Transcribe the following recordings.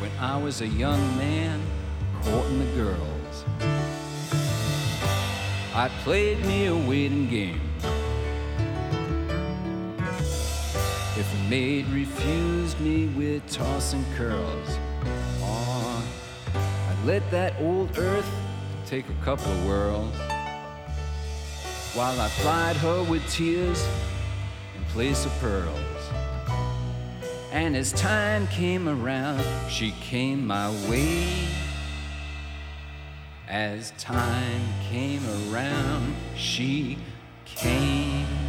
when I was a young man courting the girls. I played me a waiting game. If a maid refused me with tossing curls, oh, I'd let that old earth take a couple of whirls while I plied her with tears in place of pearls. And as time came around, she came my way. As time came around, she came.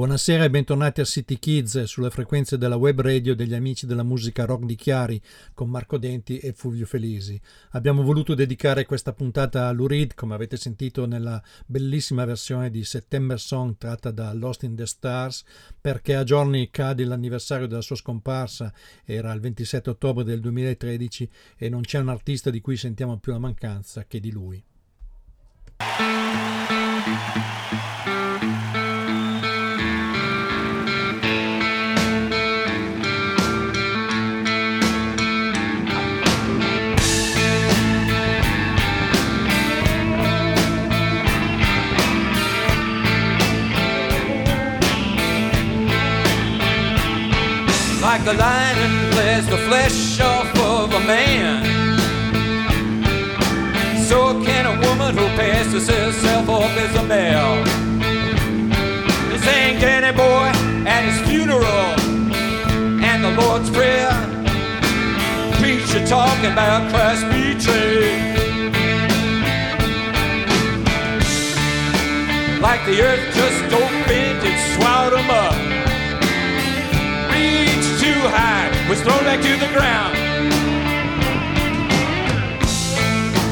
Buonasera e bentornati a City Kids sulle frequenze della web radio degli amici della musica rock di Chiari con Marco Denti e Fulvio Felisi. Abbiamo voluto dedicare questa puntata a Lou Reed, come avete sentito nella bellissima versione di September Song tratta da Lost in the Stars, perché a giorni cade l'anniversario della sua scomparsa, era il 27 ottobre del 2013 e non c'è un artista di cui sentiamo più la mancanza che di lui. Like a lion flesh the flesh off of a man. So can a woman who passes herself off as a male. This ain't Danny Boy at his funeral and the Lord's Prayer. Preacher talking about Christ betrayed. Like the earth just opened too high, was thrown back to the ground.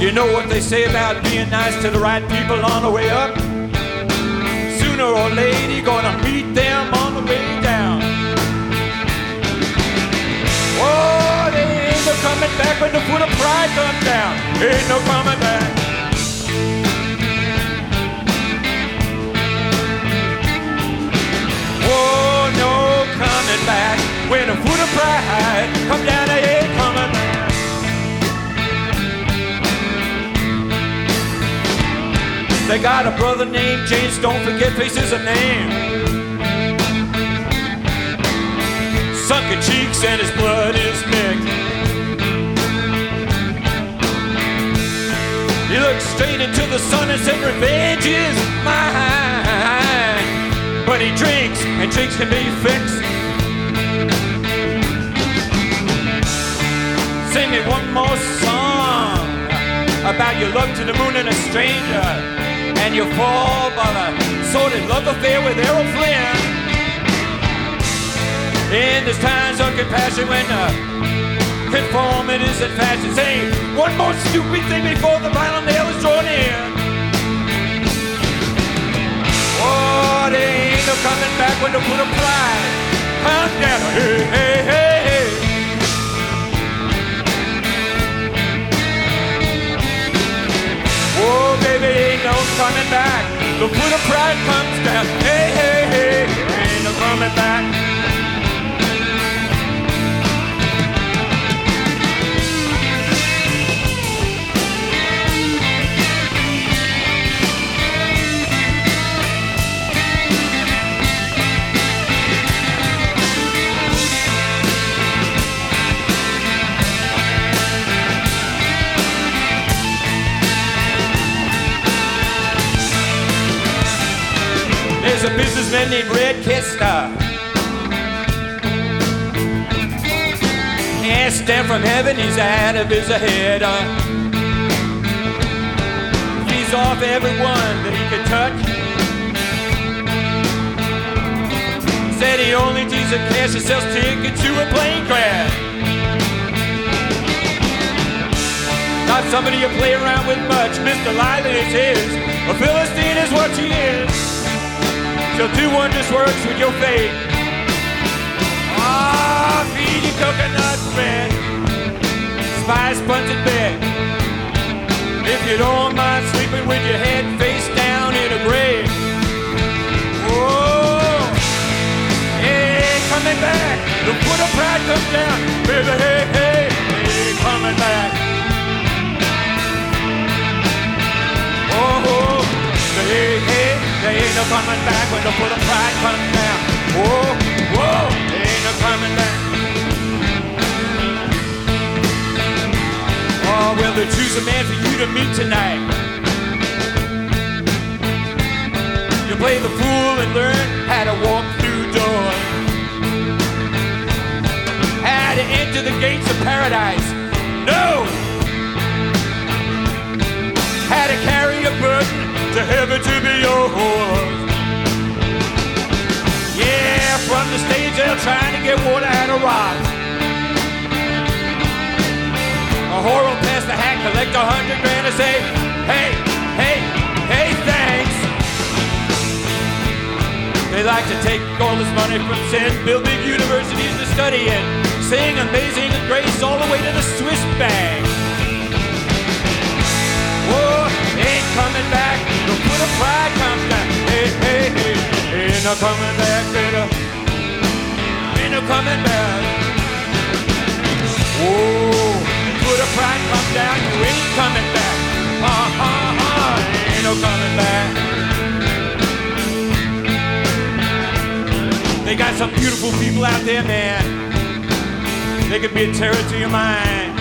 You know what they say about being nice to the right people on the way up? Sooner or later, you're gonna meet them on the way down. Oh, there ain't no coming back when the foot of pride comes down. Ain't no coming back. Foot of pride come down, I ain't coming back. They got a brother named James, don't forget faces a name. Sunken cheeks and his blood is mixed. He looked straight into the sun and said, Revenge is mine. But he drinks, and drinks can be fixed. Sing me one more song about your love to the moon and a stranger, and you fall by the sordid love affair with Errol Flynn. In this times of compassion when uh, conformity is in fashion, say one more stupid thing before the final nail is drawn in. Oh, there ain't no coming back when the of pride comes down. Hey, hey, hey, Oh, baby, ain't no coming back. The foot of pride comes down. Hey, hey, hey, ain't no coming back. There's a businessman named Red Kester. Asked down from heaven, he's out of his head. Uh, he's off everyone that he could touch. Said he only deals in cash and sells tickets to a plane crash. Not somebody you play around with much. Mr. Lively is his. A Philistine is what she is. She'll do wondrous works with your faith. Ah, feed you coconut bread, spice in bed. If you don't mind sleeping with your head face down in a grave. Oh, hey, coming back. The foot of pride comes down. Baby, hey, hey, hey, coming back. Oh, oh, hey, hey, there ain't no coming back when the foot of pride comes down. Whoa, whoa, there ain't no coming back. Oh, well, they choose a man for you to meet tonight. You play the fool and learn how to walk through doors. How to enter the gates of paradise. No! How to carry a burden to heaven to be yours. Yeah, from the stage they're trying to get water out of rocks. A whore will pass the hat, collect a hundred grand and say, hey, hey, hey, thanks. They like to take all this money from sin, build big universities to study in, sing amazing grace all the way to the Swiss bank. No coming back, baby. Ain't no coming back. Whoa, foot of pride comes down. You ain't coming back. Uh, uh, uh, ain't no coming back. They got some beautiful people out there, man. they could be a terror to your mind.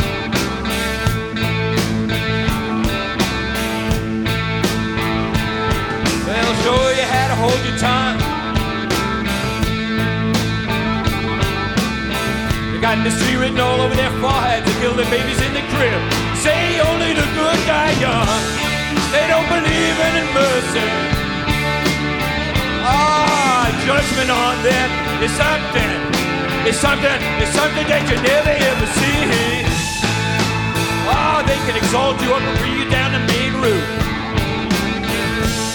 They'll show you how to hold your tongue. Mystery written all over their foreheads to kill their babies in the crib. Say only the good die young. They don't believe in mercy. Ah, judgment on them is something. It's something. It's something that you never ever see. Oh, they can exalt you up and bring you down the main route.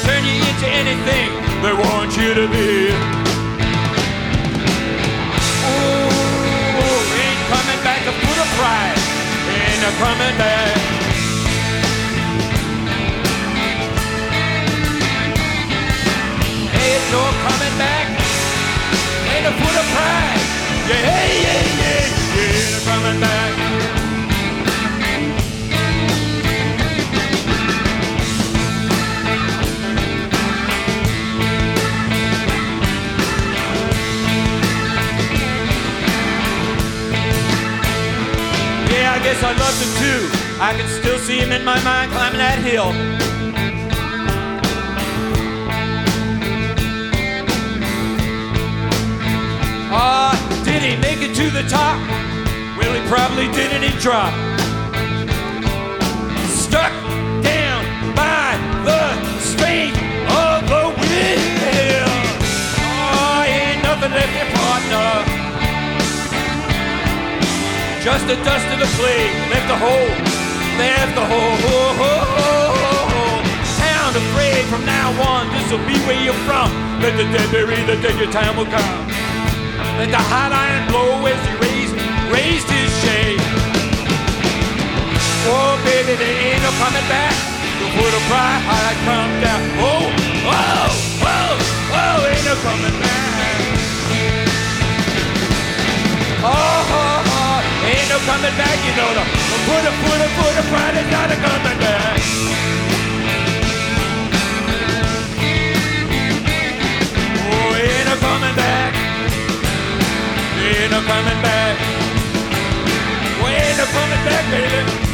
Turn you into anything they want you to be. Coming back a pride. Ain't a. Ain't no coming back. Ain't a foot of pride. Yeah, yeah, yeah, yeah. A coming back. Guess I loved him too. I can still see him in my mind climbing that hill. Ah, did he make it to the top? Well, he probably didn't. He dropped. Just the dust of the plague left a hole, left a hole. Sound afraid from now on, this'll be where you're from. Let the dead bury the dead, your time will come. Let the hot iron blow as he raised, raised his shade. Oh, baby, there ain't no coming back. The foot of pride, come down. Oh, whoa, whoa, whoa, ain't no coming back. Oh, oh, oh, no coming back, you know the put a put a put a pride is not a coming back. Oh, ain't no coming back. Ain't no coming back. Oh, ain't no coming back, baby.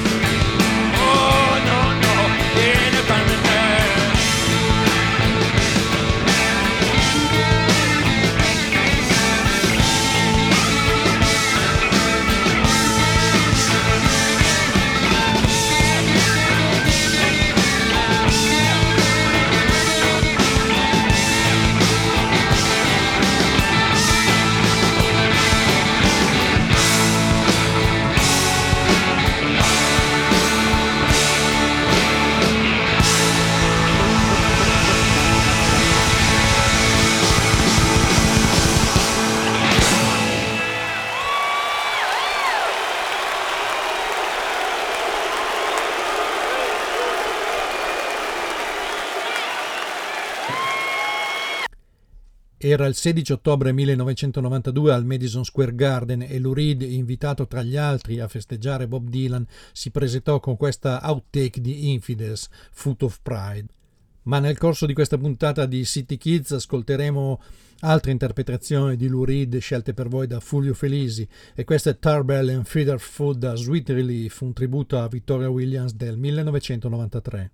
Era il 16 ottobre 1992 al Madison Square Garden e Lou Reed, invitato tra gli altri a festeggiare Bob Dylan, si presentò con questa outtake di Infidels, Foot of Pride. Ma nel corso di questa puntata di City Kids ascolteremo altre interpretazioni di Lou Reed scelte per voi da Fulvio Felisi e questa è Tarbell and Feeder Food da Sweet Relief, un tributo a Victoria Williams del 1993.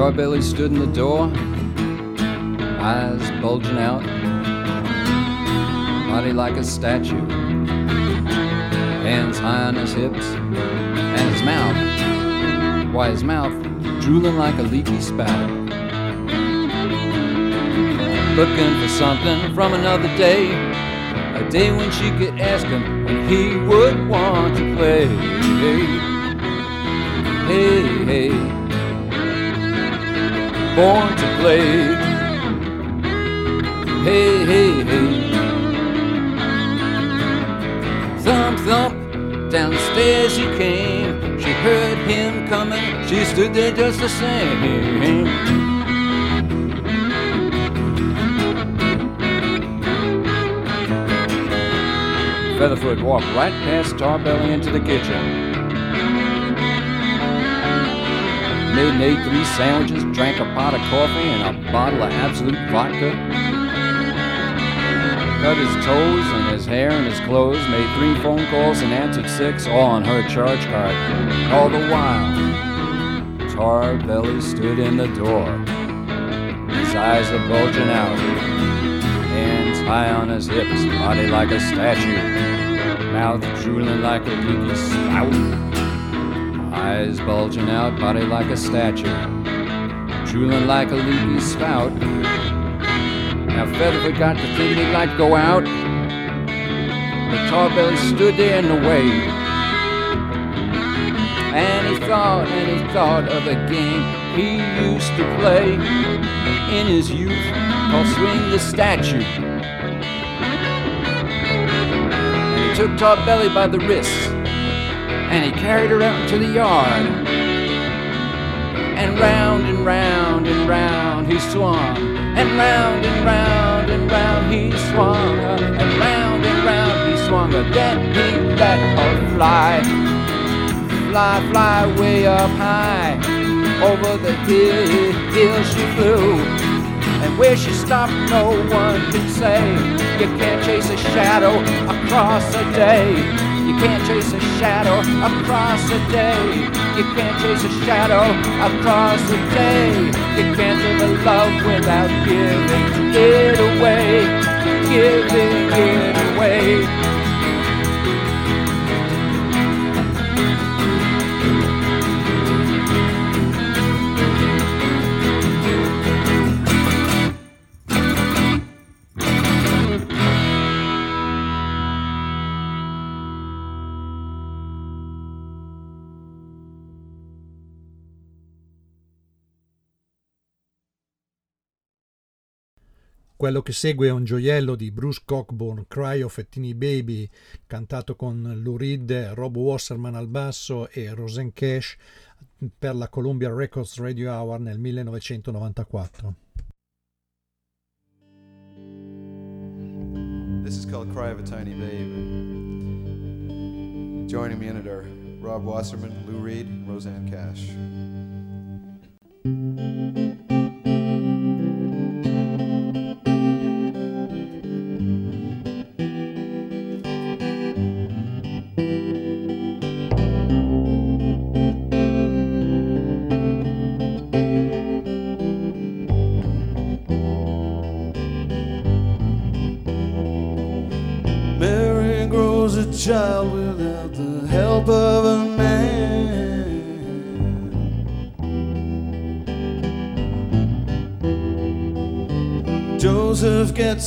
Joybelly stood in the door, eyes bulging out, body like a statue, hands high on his hips, and his mouth, why, his mouth drooling like a leaky spout. Looking for something from another day, a day when she could ask him when he would want to play. Hey, hey, hey born to play. Hey, hey, hey. Thump, thump, down the stairs he came. She heard him coming, she stood there just the same. Featherfoot walked right past Tarbelly into the kitchen. Made and ate three sandwiches, drank a pot of coffee and a bottle of Absolut vodka. Cut his toes and his hair and his clothes, made three phone calls and answered six, all on her charge card. All the while, Tarbelly stood in the door. His eyes are bulging out, hands high on his hips, body like a statue, mouth drooling like a leaky spout. Eyes bulging out, body like a statue, drooling like a leaky spout. Now Featherfoot got to thinking he'd like to go out, but Tarbelly stood there in the way. And he thought and he thought of a game he used to play in his youth called Swing the Statue. And he took Tarbelly by the wrists and he carried her out into the yard. And round and round and round he swung, and round and round and round he swung, and round and round he swung. Then he let her fly, fly, fly way up high. Over the hill, hill she flew, and where she stopped, no one could say. You can't chase a shadow across a day. You can't chase a shadow across a day. You can't chase a shadow across a day. You can't live a love without giving it away. Giving it away. Quello che segue è un gioiello di Bruce Cockburn, Cry of a Teeny Baby, cantato con Lou Reed, Rob Wasserman al basso e Roseanne Cash per la Columbia Records Radio Hour nel 1994. This is called Cry of a Tiny Babe. Joining me in it are Rob Wasserman, Lou Reed, Roseanne Cash.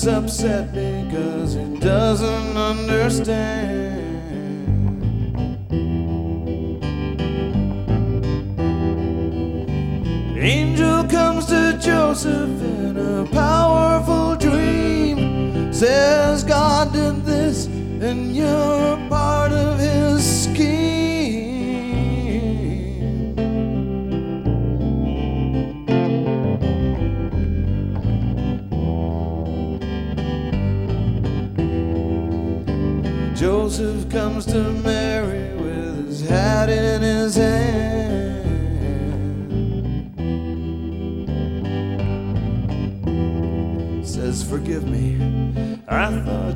Gets upset because he doesn't understand. Angel comes to Joseph in a powerful dream, says God did this and you're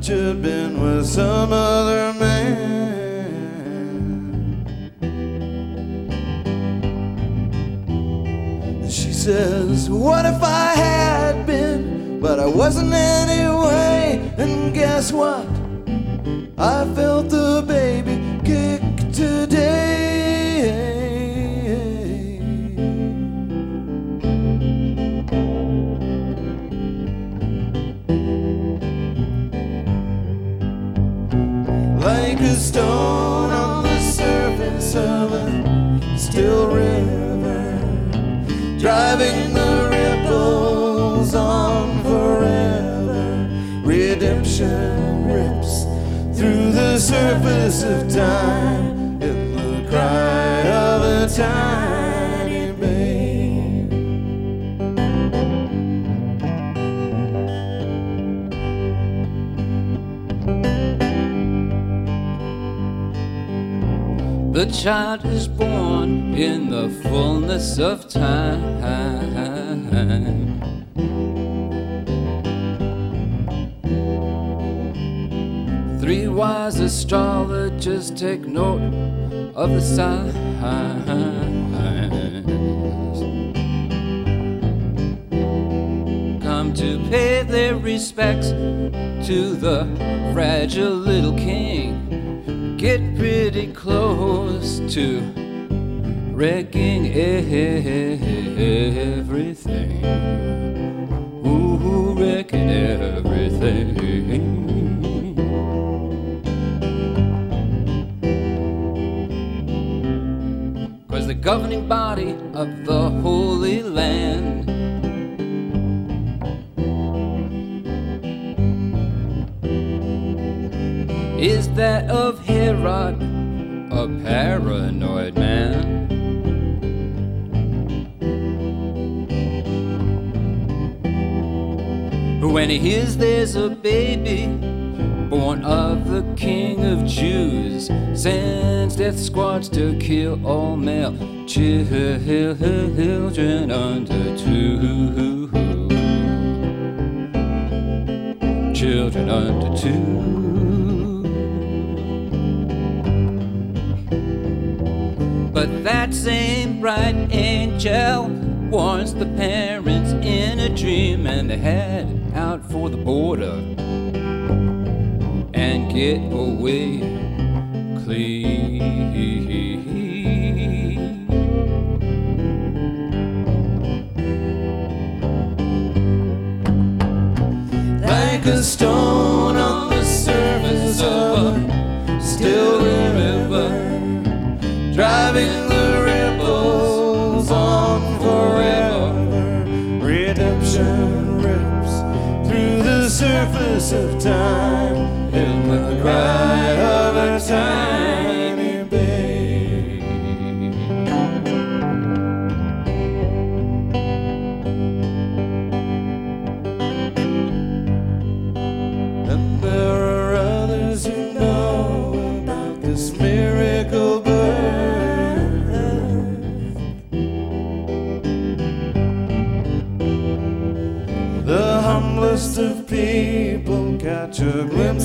thought you'd been with some other man. And She says, What if I had been, but I wasn't anyway? And guess what? I felt the baby driving the ripples on forever. Redemption rips through the surface of time in the cry of a time. The child is born in the fullness of time. Three wise astrologers take note of the signs. Come to pay their respects to the fragile little king. Get pretty close to wrecking everything. Ooh, wrecking everything. Cause the governing body of the Holy Land is that of Herod, a paranoid man. When he hears there's a baby born of the King of Jews, sends death squads to kill all male children under two. Children under two. But that same bright angel warns the parents in a dream, and they head for the border and get away clean. Of time in the cry of a tiny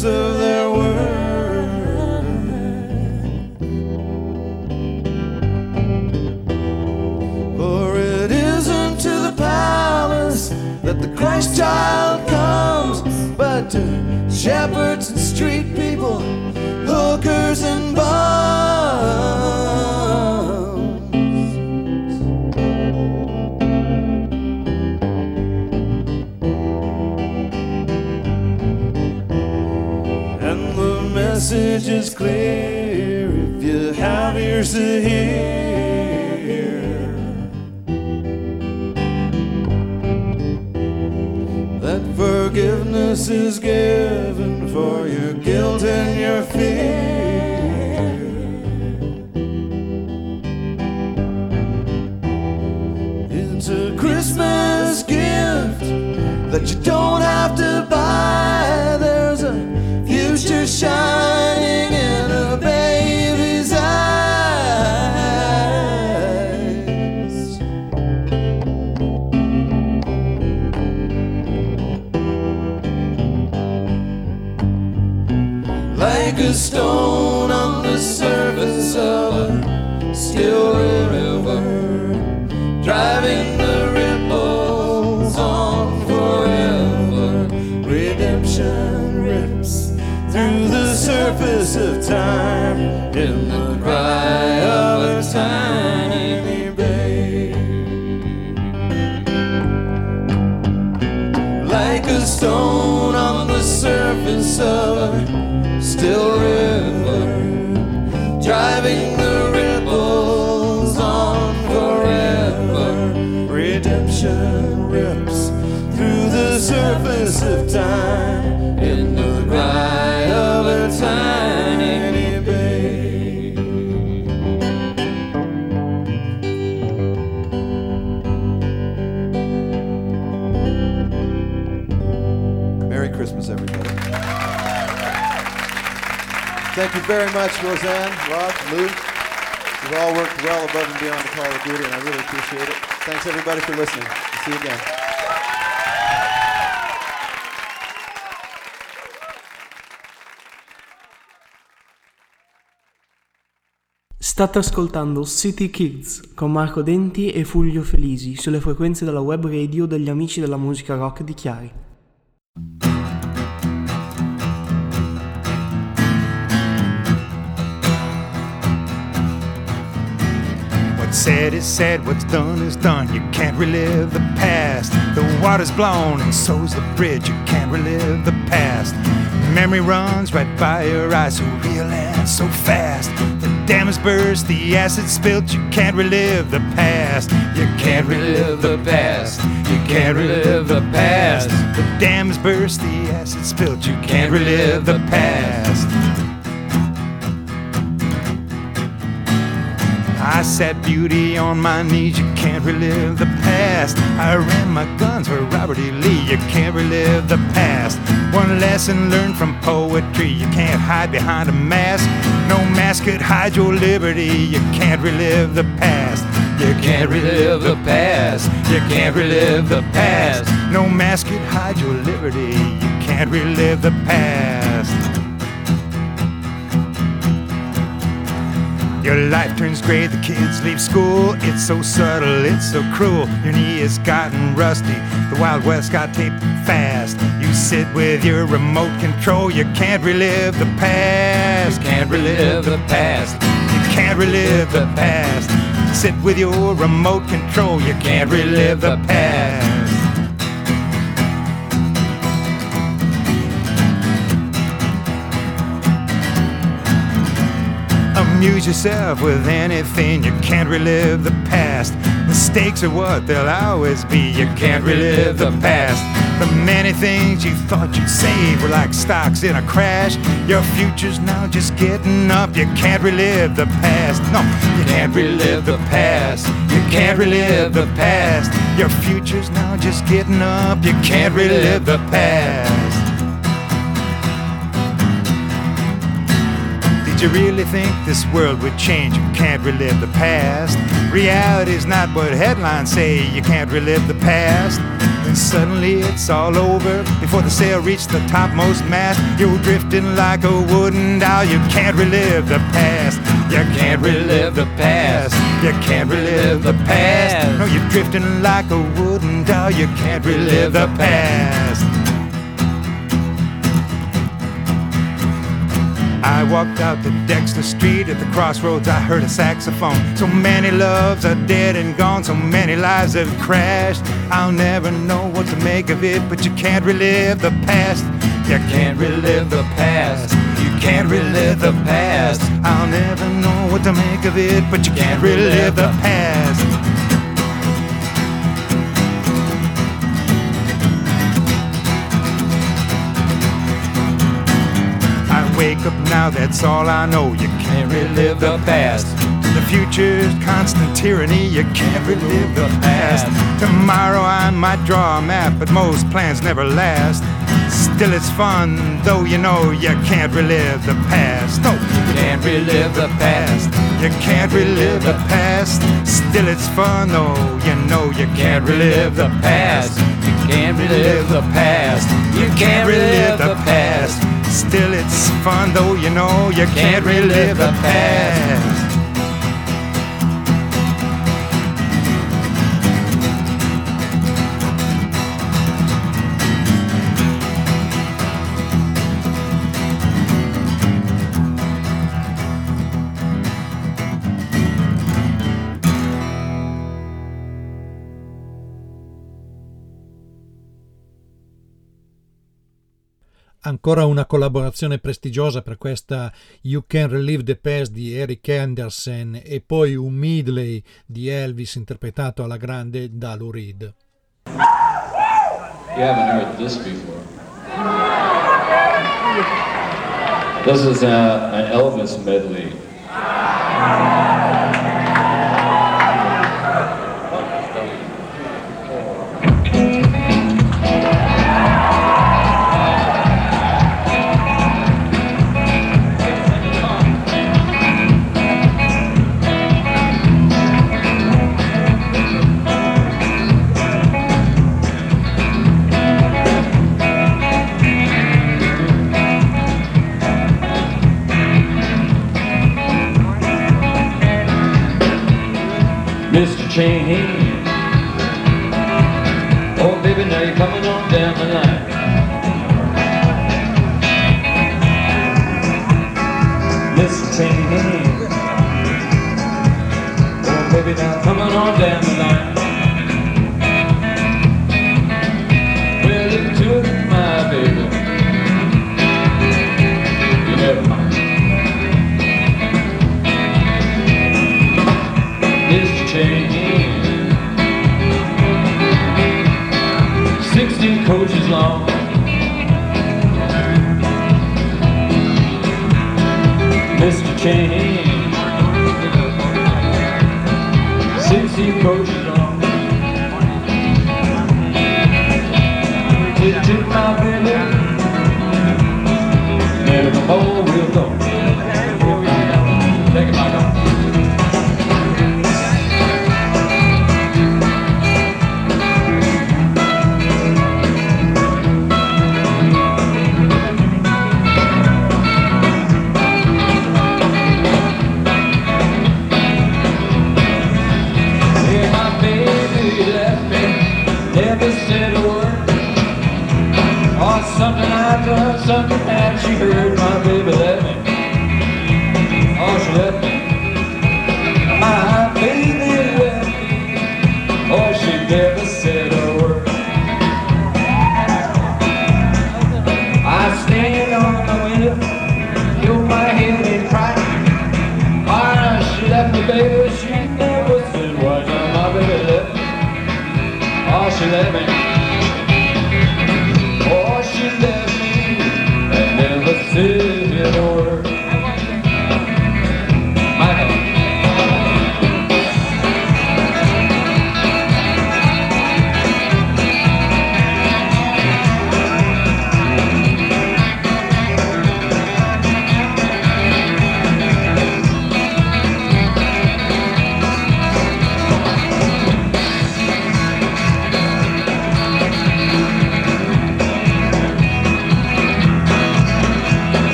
glimpse of their worth. For it isn't to the palace that the Christ child comes, but to shepherds and street people, hookers and bums. Clear if you have ears to hear. That forgiveness is given for your guilt and your fear. It's a Christmas gift that you don't have to buy. There's a future shining time in the cry of a tiny babe. Like a stone on the surface of a still river, driving the ripples on forever. Redemption rips through the surface of time Thank you very much, Roseanne, Rob, Lou. You've all worked well above and beyond the call of duty, and I really appreciate it. Thanks everybody for listening. See you again. State ascoltando City Kids con Marco Denti e Fulvio Felisi sulle frequenze della web radio degli amici della musica rock di Chiari. Said is said, what's done is done. You can't relive the past. The water's blown, and so's the bridge. You can't relive the past. Memory runs right by your eyes, so real and so fast. The dam is burst, the acid spilt. You can't relive the past. You can't relive the past. You can't relive the past. The dam is burst, the acid spilt. You can't relive the past. I sat beauty on my knees, you can't relive the past. I ran my guns for Robert E. Lee, you can't relive the past. One lesson learned from poetry, you can't hide behind a mask. No mask could hide your liberty, you can't relive the past. You can't relive the past, you can't relive the past. No mask could hide your liberty, you can't relive the past. Your life turns gray, the kids leave school. It's so subtle, it's so cruel. Your knee has gotten rusty, the Wild West got taped fast. You sit with your remote control, you can't relive the past. You Can't relive the past. You can't relive the past. Sit with your remote control, you can't relive the past. Amuse yourself with anything, you can't relive the past. Mistakes are what they'll always be, you can't relive the past. The many things you thought you'd save were like stocks in a crash. Your future's now just getting up, you can't relive the past. No, you can't relive the past. You can't relive the past. Your future's now just getting up, you can't relive the past. You really think this world would change? You can't relive the past. Reality's not what headlines say. You can't relive the past. Then suddenly it's all over. Before the sail reached the topmost mast, you're drifting like a wooden doll. You can't relive the past. You can't relive the past. You can't relive the past. No, you're drifting like a wooden doll. You can't relive the past. I walked out to Dexter Street at the crossroads. I heard a saxophone. So many loves are dead and gone. So many lives have crashed. I'll never know what to make of it, but you can't relive the past. You can't relive the past. You can't relive the past. I'll never know what to make of it, but you can't relive the past. Wake up now, that's all I know. You can't relive the past. The future's constant tyranny, you can't relive the past. Tomorrow I might draw a map, but most plans never last. Still, it's fun, though you know you can't relive the past. No, you can't relive the past. You can't relive the past. Still, it's fun, though you know you can't relive the past. You can't relive the past. You can't relive the past. Still, it's fun, though you know you can't relive the past. Ancora una collaborazione prestigiosa per questa You Can Relive the Past di Eric Anderson e poi un medley di Elvis interpretato alla grande da Lou Reed. You haven't heard this before. This is a, an Elvis medley. Chain. Oh, baby, now you're coming on down the line. Mr. Chain. Oh, baby, now coming on down the line. Chain. Sixteen coaches long. Did you take my baby? Never more will Something that she heard.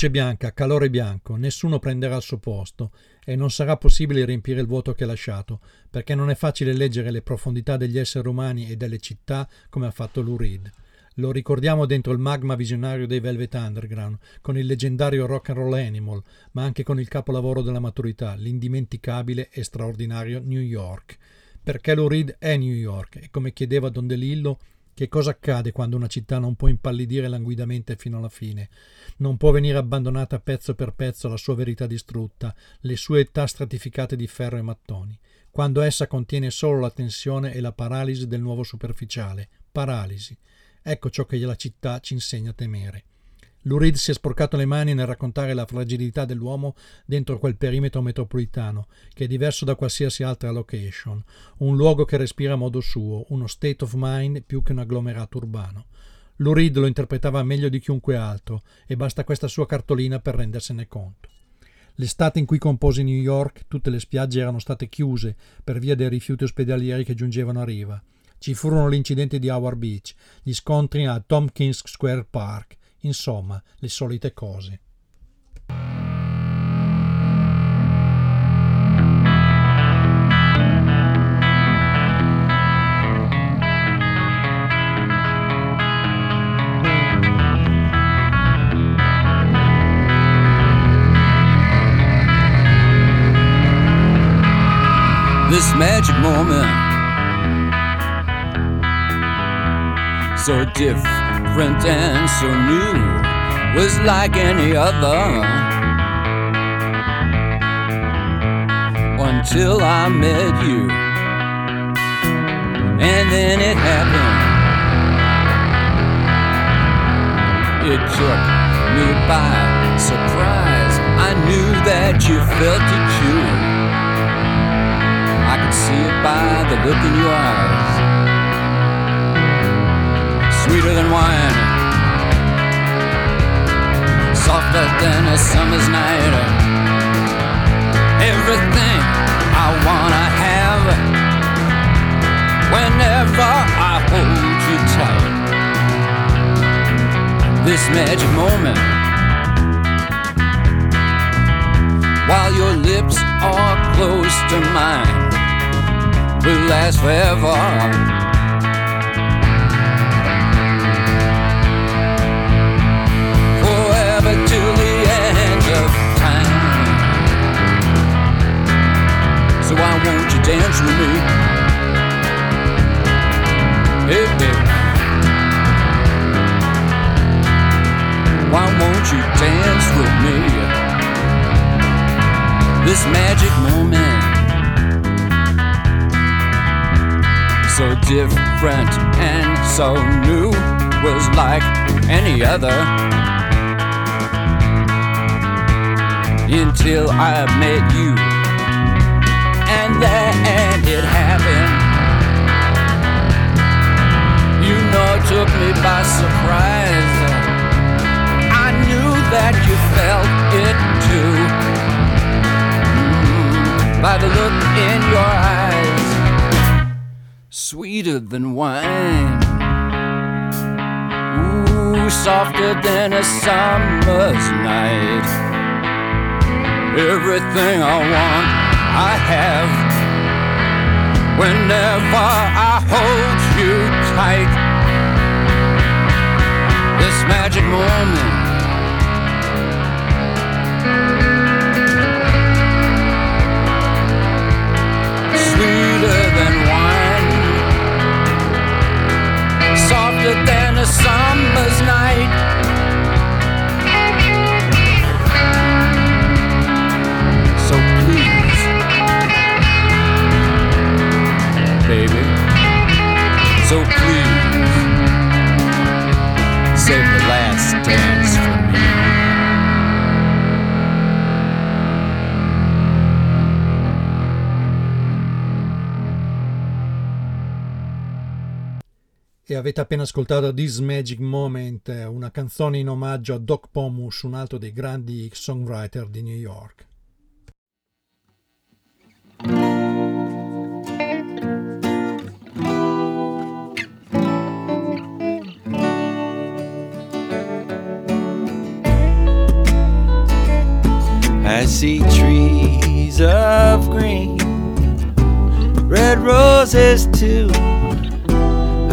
Luce bianca, calore bianco, nessuno prenderà il suo posto e non sarà possibile riempire il vuoto che ha lasciato, perché non è facile leggere le profondità degli esseri umani e delle città come ha fatto Lou Reed. Lo ricordiamo dentro il magma visionario dei Velvet Underground, con il leggendario Rock and Roll Animal, ma anche con il capolavoro della maturità, l'indimenticabile e straordinario New York. Perché Lou Reed è New York e come chiedeva Don DeLillo, che cosa accade quando una città non può impallidire languidamente fino alla fine? Non può venire abbandonata pezzo per pezzo la sua verità distrutta, le sue età stratificate di ferro e mattoni, quando essa contiene solo la tensione e la paralisi del nuovo superficiale. Paralisi. Ecco ciò che la città ci insegna a temere. Lurid si è sporcato le mani nel raccontare la fragilità dell'uomo dentro quel perimetro metropolitano, che è diverso da qualsiasi altra location, un luogo che respira a modo suo, uno state of mind più che un agglomerato urbano. Lurid lo interpretava meglio di chiunque altro, e basta questa sua cartolina per rendersene conto. L'estate in cui compose New York, tutte le spiagge erano state chiuse per via dei rifiuti ospedalieri che giungevano a riva. Ci furono gli incidenti di Howard Beach, gli scontri a Tompkins Square Park, insomma, le solite cose. This magic moment, so different and so new, was like any other. Until I met you, and then it happened. It took me by surprise. I knew that you felt it too. Could see it by the look in your eyes. Sweeter than wine, softer than a summer's night. Everything I wanna have whenever I hold you tight. This magic moment. While your lips are close to mine will last forever. Forever till the end of time. So why won't you dance with me? Hey, baby. Why won't you dance with me? This magic moment. So different and so new was like any other. Until I met you. And then it happened. You know it took me by surprise. I knew that you felt it too. Mm, by the look in your eyes sweeter than wine. Ooh, softer than a summer's night. Everything I want, I have. Whenever I hold you tight, this magic moment. Sweeter softer than a summer's night. So please, baby, so please, save the last dance for me. E avete appena ascoltato This Magic Moment, una canzone in omaggio a Doc Pomus, un altro dei grandi songwriter di New York. I see trees of green, red roses too.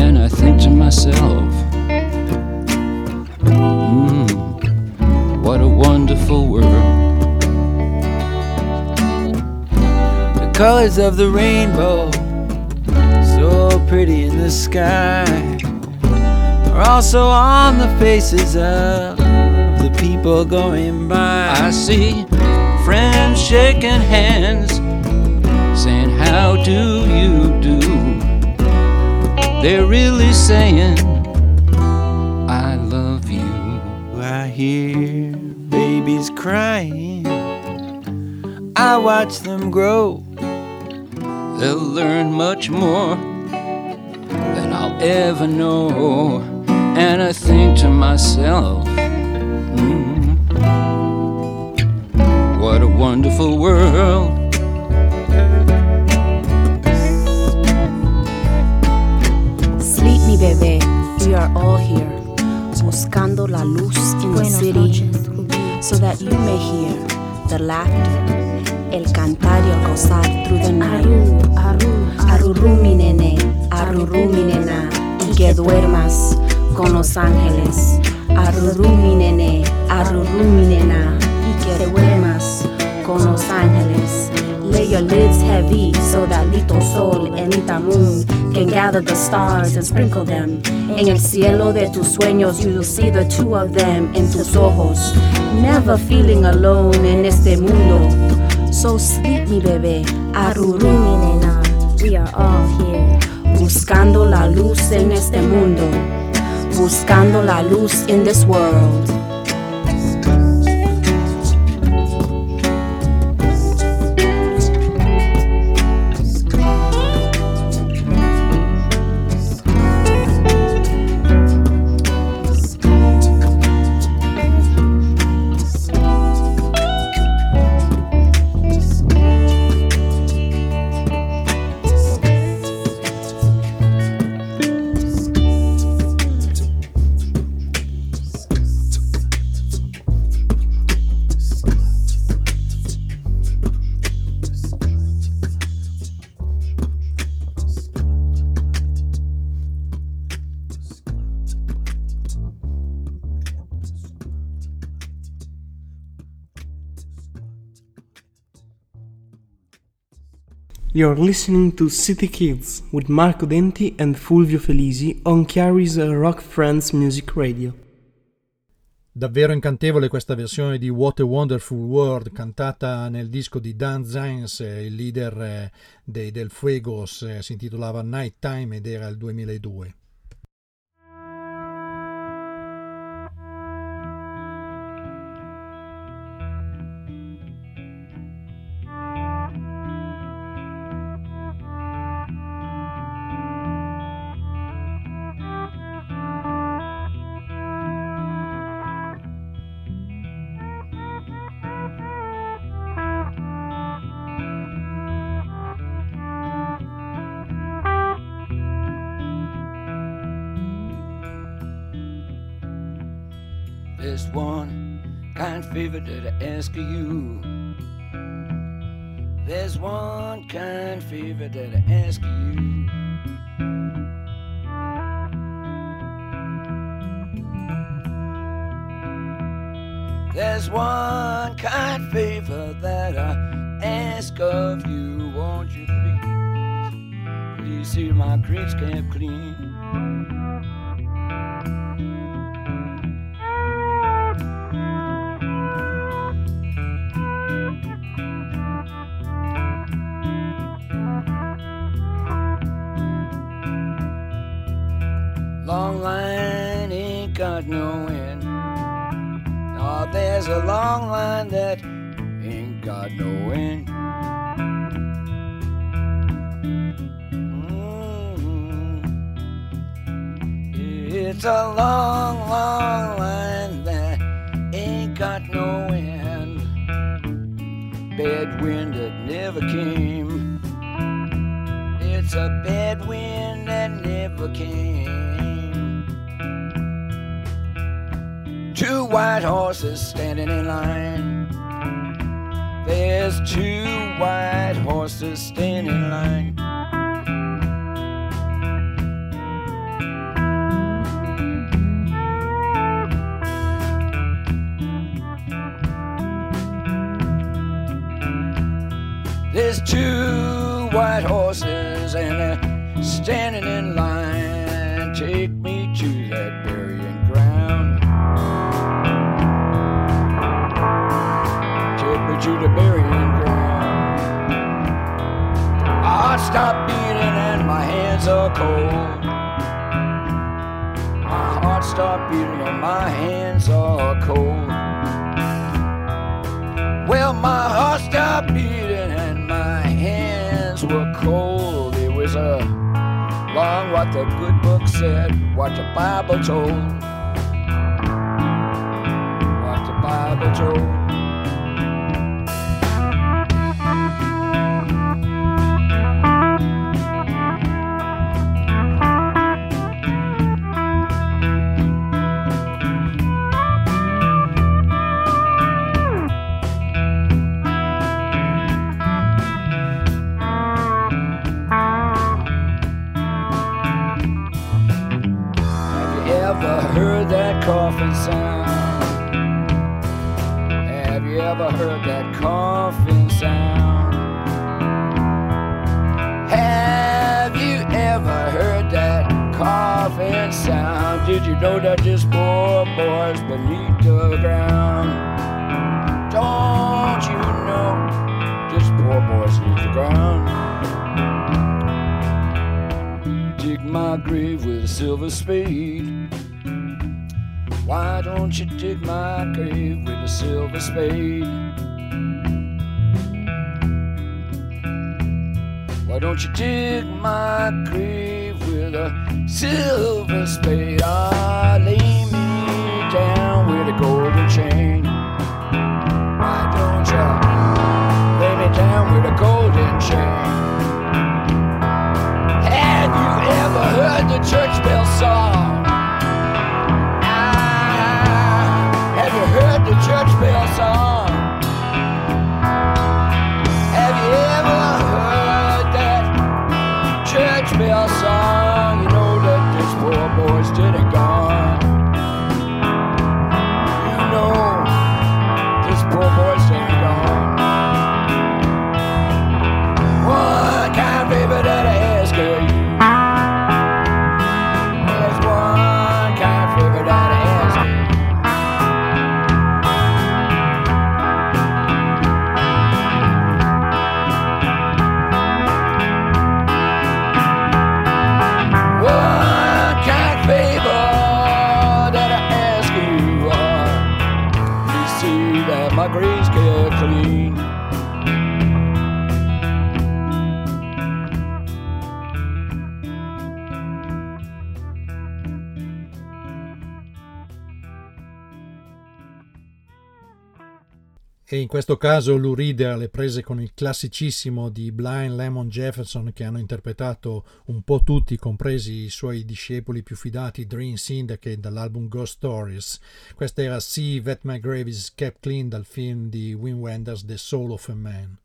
and I think to myself, mm, what a wonderful world. The colors of the rainbow, so pretty in the sky, are also on the faces of the people going by. I see friends shaking hands, saying, How do you do? They're really saying, I love you. I hear babies crying. I watch them grow. They'll learn much more than I'll ever know. And I think to myself, mm, what a wonderful world. Bebé, we are all here, buscando la luz in the city, so that you may hear the laughter, el cantar y el gozar through the night. Arurú, mi nene, arurú, mi nena, y que duermas con los ángeles. Arurú, mi nene, arurú, mi nena, y que duermas con los ángeles. Lay your lids heavy so that Lito Sol and Lita Moon can gather the stars and sprinkle them. En el cielo de tus sueños, you will see the two of them en tus ojos. Never feeling alone en este mundo. So sleep, mi bebé, arurú, mi nena. We are all here. Buscando la luz en este mundo. Buscando la luz in this world. You're listening to City Kids with Marco Denti and Fulvio Felisi on Chiari's Rock Friends Music Radio. Davvero incantevole questa versione di What a Wonderful World cantata nel disco di Dan Zanes, il leader eh, dei Del Fuegos, eh, si intitolava Night Time ed era il 2002. Favor that I ask of you. There's one kind favor that I ask of you. There's one kind favor that I ask of you. Won't you please, please see my crates kept clean? End. Oh, there's a long line that ain't got no end. Mm. It's a long, long line that ain't got no end. Bad wind that never came. It's a bad wind that never came. two white horses standing in line. There's two white horses standing in line. There's two white horses and they're standing in line. The burying ground. My heart stopped beating and my hands are cold. My heart stopped beating and my hands are cold. Well, my heart stopped beating and my hands were cold. It was a long what the good book said, what the Bible told. What the Bible told. Coffin sound? Have you ever heard that coffin sound? Have you ever heard that coffin sound? Did you know that this poor boy's beneath the ground? Don't you know this poor boy's beneath the ground? dig my grave with a silver spade. Why don't you dig my grave with a silver spade? Why don't you dig my grave with a silver spade? Ah, lay me down with a golden chain. Why don't you lay me down with a golden chain? Have you ever heard the church bell song? Questo caso Lou Reed ha le prese con il classicissimo di Blind Lemon Jefferson che hanno interpretato un po' tutti, compresi i suoi discepoli più fidati Dream Syndicate dall'album Ghost Stories. Questa era See That My Grave Is Kept Clean dal film di Wim Wenders The Soul of a Man.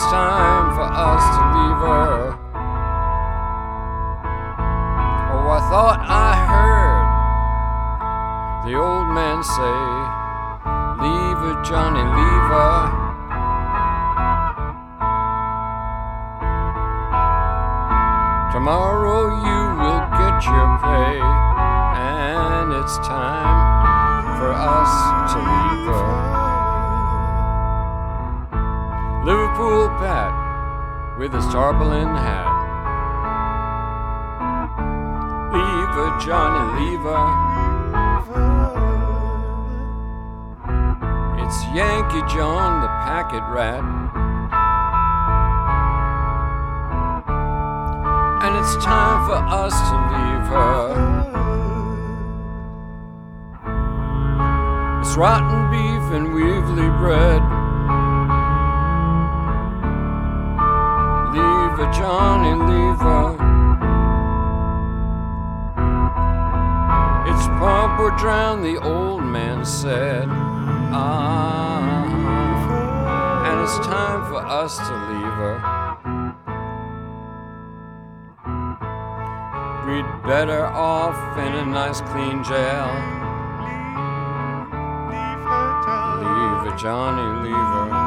It's time for us to leave her. Oh, I thought I heard the old man say. Leave her, Johnny, leave her. Tomorrow you will get your pay, and it's time for us to leave her. Liverpool Pat with his tarpaulin hat. Leave her, Johnny, leave her. It's Yankee John, the packet rat. And it's time for us to leave her. It's rotten beef and weevily bread. Johnny, leave her. It's pump or drown, the old man said. Ah, and it's time for us to leave her. We'd better off in a nice clean jail. Leave her, Johnny, leave her.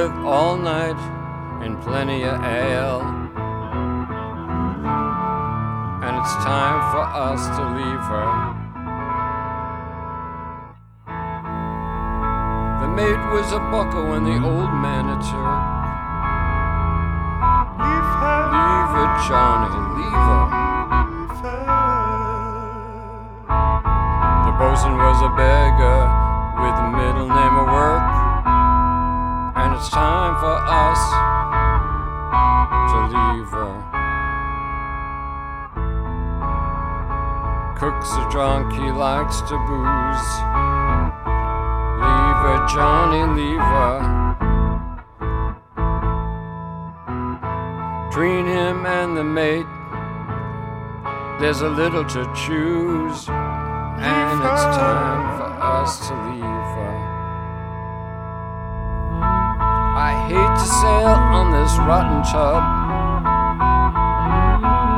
With all night and plenty of ale. And it's time for us to leave her. The mate was a bucko and the old man a Turk. Leave her, Johnny, leave her. For us to leave her. Cook's a drunk, he likes to booze. Leave her, Johnny, leave her. Between him and the mate, there's a little to choose, and it's time for us to leave to sail on this rotten tub.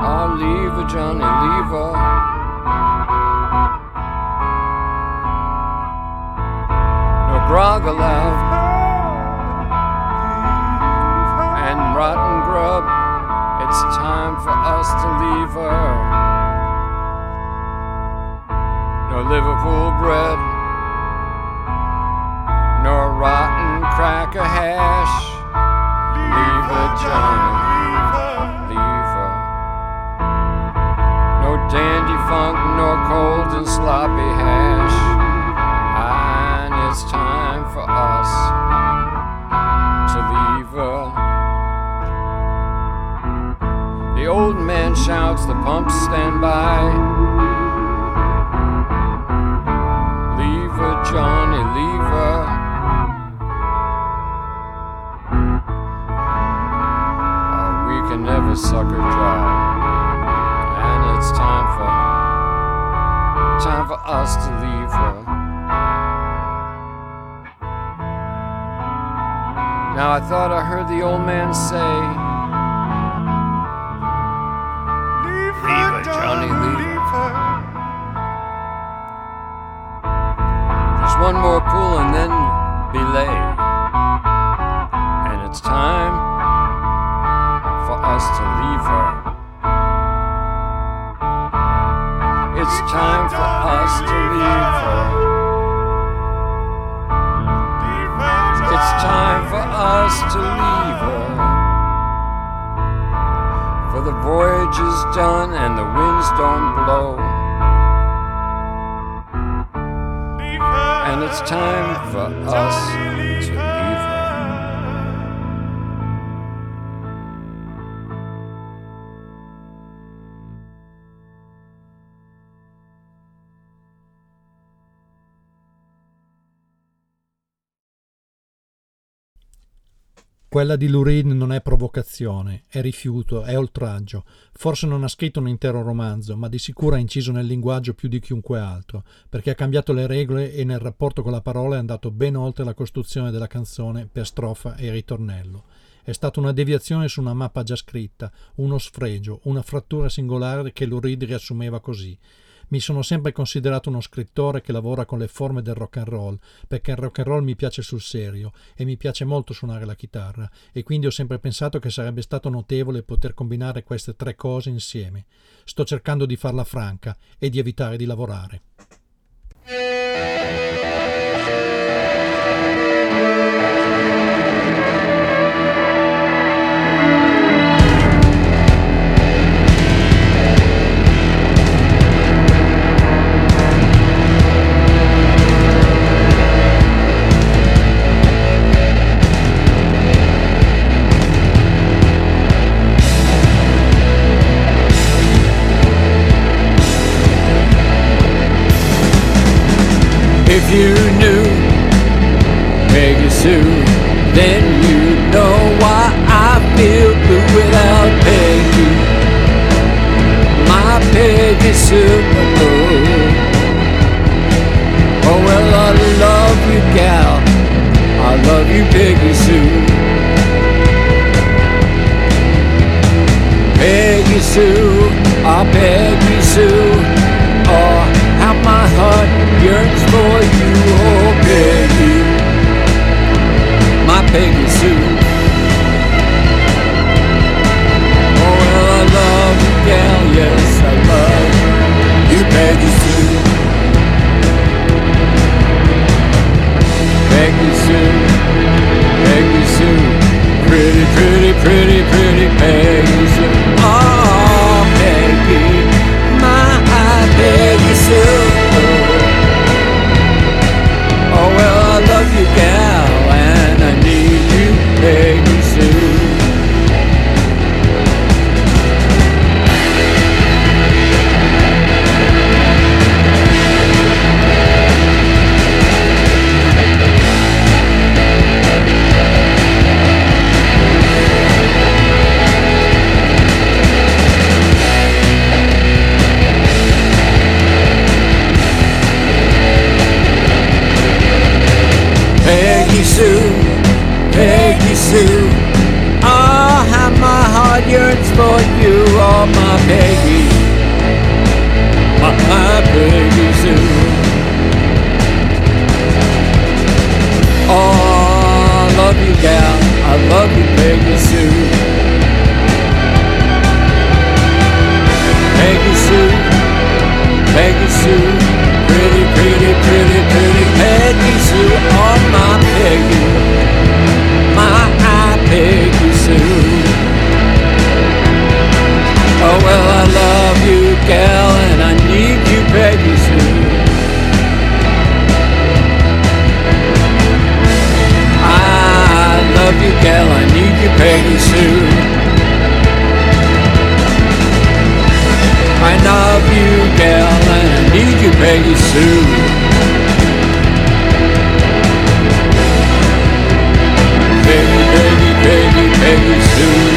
I'll leave her, Johnny, leave. No grog allowed. And rotten grub, it's time for us to leave her. No Liverpool bread, nor rotten cracker hash. Leave her, Johnny, leave her. No dandy funk, nor cold and sloppy hash. And it's time for us to leave her. The old man shouts, the pumps stand by. Never suck her dry. And it's time for time for us to leave her. Now I thought I heard the old man say, Leave her, Johnny, leave her. Just one more pull and then time for us to leave her. It's time for us to leave her. For the voyage is done and the winds don't blow. And it's time for us to Quella di Lou Reed non è provocazione, è rifiuto, è oltraggio. Forse non ha scritto un intero romanzo, ma di sicuro ha inciso nel linguaggio più di chiunque altro, perché ha cambiato le regole e nel rapporto con la parola è andato ben oltre la costruzione della canzone per strofa e ritornello. È stata una deviazione su una mappa già scritta, uno sfregio, una frattura singolare che Lou Reed riassumeva così. Mi sono sempre considerato uno scrittore che lavora con le forme del rock and roll, perché il rock and roll mi piace sul serio e mi piace molto suonare la chitarra, e quindi ho sempre pensato che sarebbe stato notevole poter combinare queste tre cose insieme. Sto cercando di farla franca e di evitare di lavorare. You, oh my Peggy, my, Peggy Sue. Oh, I love you, I love you, Peggy Sue. Sue, Sue, pretty, pretty, pretty, pretty Peggy Sue, oh my Peggy, Oh well, I love you, gal, and I need you, Peggy Sue. I love you, gal, I need you, Peggy Sue. I love you, gal, and I need you, Peggy Sue. Peggy, Peggy, Peggy, Peggy Sue.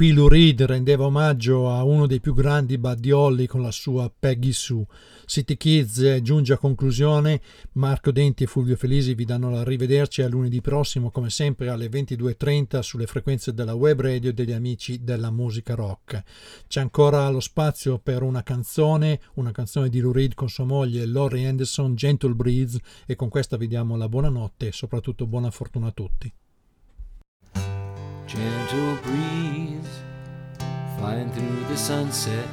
Qui Lou Reed rendeva omaggio a uno dei più grandi Buddy Holly con la sua Peggy Sue. City Kids giunge a conclusione, Marco Denti e Fulvio Felisi vi danno l'arrivederci a lunedì prossimo come sempre alle 22.30 sulle frequenze della web radio degli amici della musica rock. C'è ancora lo spazio per una canzone, una canzone di Lou Reed con sua moglie Laurie Anderson, Gentle Breeze e con questa vi diamo la buonanotte e soprattutto buona fortuna a tutti. Gentle breeze flying through the sunset.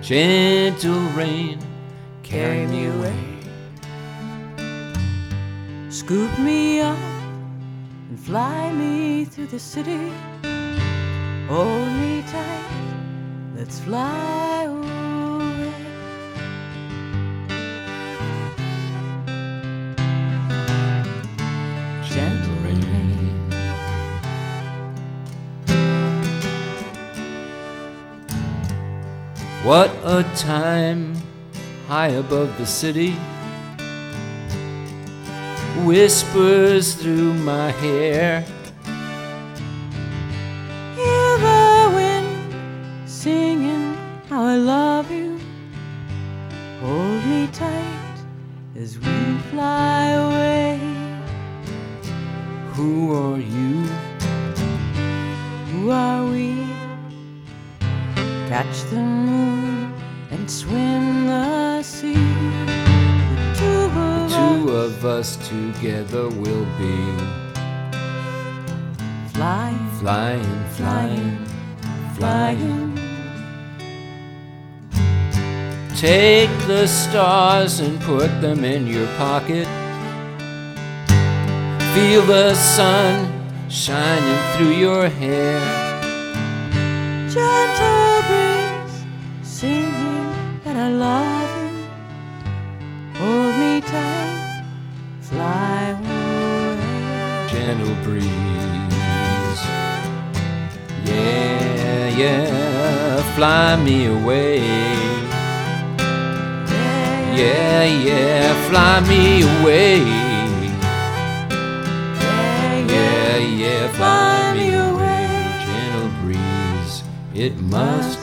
Gentle rain carry me away. Scoop me up and fly me through the city. Hold me tight, let's fly What a time high above the city whispers through my hair. Stars and put them in your pocket. Feel the sun shining through your hair. Gentle breeze singing that I love you. Hold me tight, fly away. Gentle breeze. Yeah, yeah, fly me away. Yeah, yeah, fly me away. Yeah, yeah, fly me away. Gentle breeze, it must